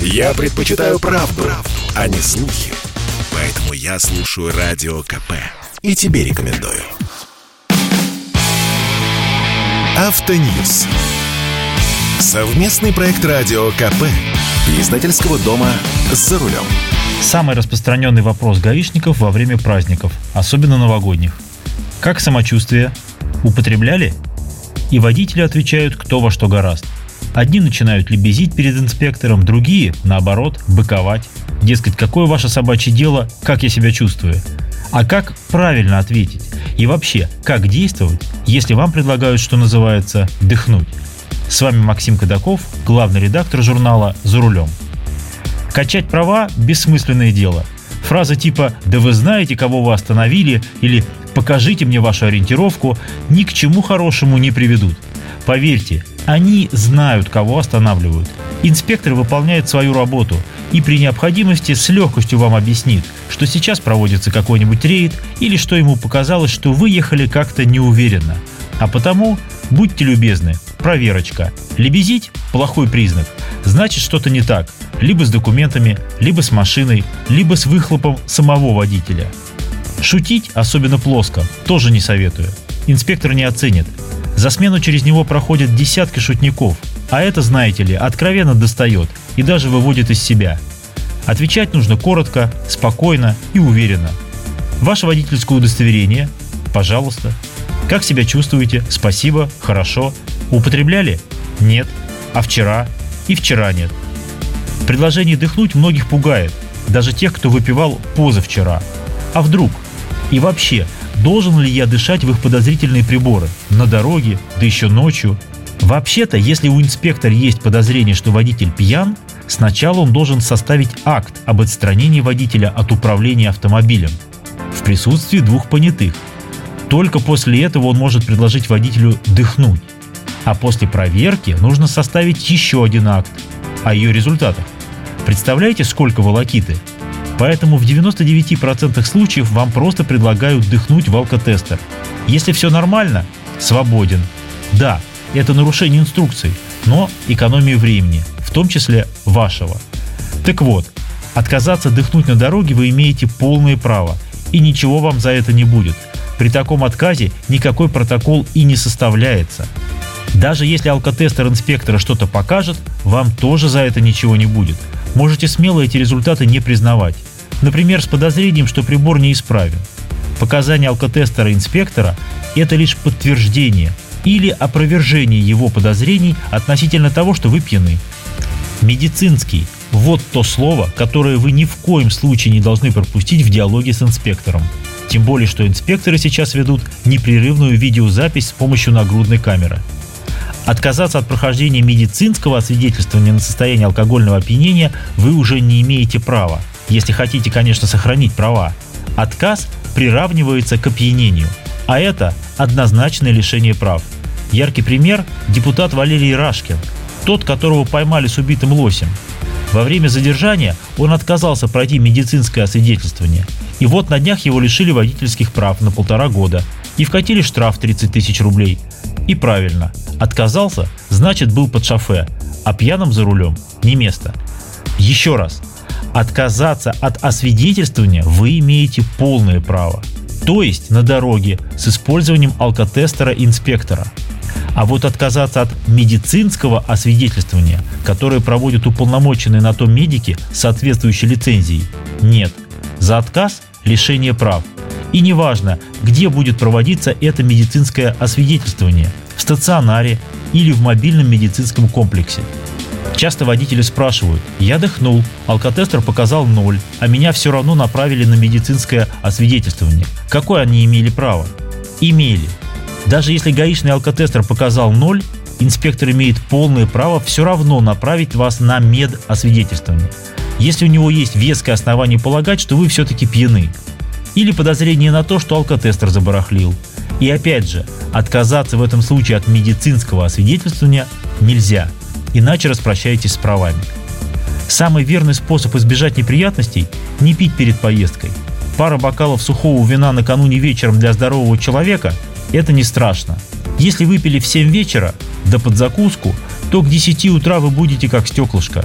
Я предпочитаю правду, правду, а не слухи. Поэтому я слушаю Радио КП. И тебе рекомендую. Автоньюз. Совместный проект Радио КП. Издательского дома «За рулем». Самый распространенный вопрос гаишников во время праздников, особенно новогодних. Как самочувствие? Употребляли? И водители отвечают, кто во что гораст. Одни начинают лебезить перед инспектором, другие, наоборот, быковать. Дескать, какое ваше собачье дело, как я себя чувствую? А как правильно ответить? И вообще, как действовать, если вам предлагают, что называется, дыхнуть? С вами Максим Кадаков, главный редактор журнала «За рулем». Качать права – бессмысленное дело. Фразы типа «Да вы знаете, кого вы остановили» или «Покажите мне вашу ориентировку» ни к чему хорошему не приведут. Поверьте, они знают, кого останавливают. Инспектор выполняет свою работу и при необходимости с легкостью вам объяснит, что сейчас проводится какой-нибудь рейд или что ему показалось, что вы ехали как-то неуверенно. А потому будьте любезны, проверочка. Лебезить – плохой признак. Значит, что-то не так. Либо с документами, либо с машиной, либо с выхлопом самого водителя. Шутить, особенно плоско, тоже не советую. Инспектор не оценит. За смену через него проходят десятки шутников, а это, знаете ли, откровенно достает и даже выводит из себя. Отвечать нужно коротко, спокойно и уверенно. Ваше водительское удостоверение? Пожалуйста. Как себя чувствуете? Спасибо, хорошо. Употребляли? Нет. А вчера? И вчера нет. Предложение дыхнуть многих пугает, даже тех, кто выпивал позавчера. А вдруг? И вообще, должен ли я дышать в их подозрительные приборы? На дороге, да еще ночью? Вообще-то, если у инспектора есть подозрение, что водитель пьян, сначала он должен составить акт об отстранении водителя от управления автомобилем в присутствии двух понятых. Только после этого он может предложить водителю дыхнуть. А после проверки нужно составить еще один акт о ее результатах. Представляете, сколько волокиты? Поэтому в 99% случаев вам просто предлагают дыхнуть в алкотестер. Если все нормально, свободен. Да, это нарушение инструкций, но экономия времени, в том числе вашего. Так вот, отказаться дыхнуть на дороге вы имеете полное право, и ничего вам за это не будет. При таком отказе никакой протокол и не составляется. Даже если алкотестер инспектора что-то покажет, вам тоже за это ничего не будет. Можете смело эти результаты не признавать. Например, с подозрением, что прибор неисправен. Показания алкотестера инспектора – это лишь подтверждение или опровержение его подозрений относительно того, что вы пьяны. Медицинский – вот то слово, которое вы ни в коем случае не должны пропустить в диалоге с инспектором. Тем более, что инспекторы сейчас ведут непрерывную видеозапись с помощью нагрудной камеры. Отказаться от прохождения медицинского освидетельствования на состояние алкогольного опьянения вы уже не имеете права, если хотите, конечно, сохранить права. Отказ приравнивается к опьянению, а это однозначное лишение прав. Яркий пример – депутат Валерий Рашкин, тот, которого поймали с убитым лосем. Во время задержания он отказался пройти медицинское освидетельствование. И вот на днях его лишили водительских прав на полтора года и вкатили штраф 30 тысяч рублей. И правильно, отказался, значит был под шофе, а пьяным за рулем не место. Еще раз, отказаться от освидетельствования вы имеете полное право. То есть на дороге с использованием алкотестера инспектора. А вот отказаться от медицинского освидетельствования, которое проводят уполномоченные на том медики с соответствующей лицензией, нет. За отказ – лишение прав – и неважно, где будет проводиться это медицинское освидетельствование – в стационаре или в мобильном медицинском комплексе. Часто водители спрашивают, я дыхнул, алкотестер показал ноль, а меня все равно направили на медицинское освидетельствование. Какое они имели право? Имели. Даже если гаишный алкотестер показал ноль, инспектор имеет полное право все равно направить вас на медосвидетельствование, если у него есть веское основание полагать, что вы все-таки пьяны или подозрение на то, что алкотестер забарахлил. И опять же, отказаться в этом случае от медицинского освидетельствования нельзя, иначе распрощаетесь с правами. Самый верный способ избежать неприятностей – не пить перед поездкой. Пара бокалов сухого вина накануне вечером для здорового человека – это не страшно. Если выпили в 7 вечера, да под закуску, то к 10 утра вы будете как стеклышко.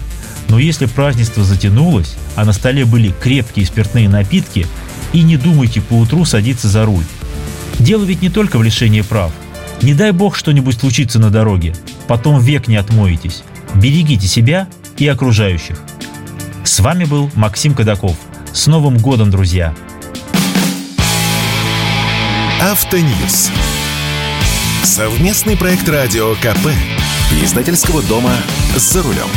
Но если празднество затянулось, а на столе были крепкие спиртные напитки, и не думайте по утру садиться за руль. Дело ведь не только в лишении прав. Не дай бог что-нибудь случится на дороге, потом век не отмоетесь. Берегите себя и окружающих. С вами был Максим Кадаков. С Новым годом, друзья! Автоньюз. Совместный проект радио КП. Издательского дома «За рулем».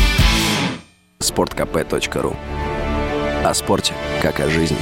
sportkp.ru О спорте, как о жизни.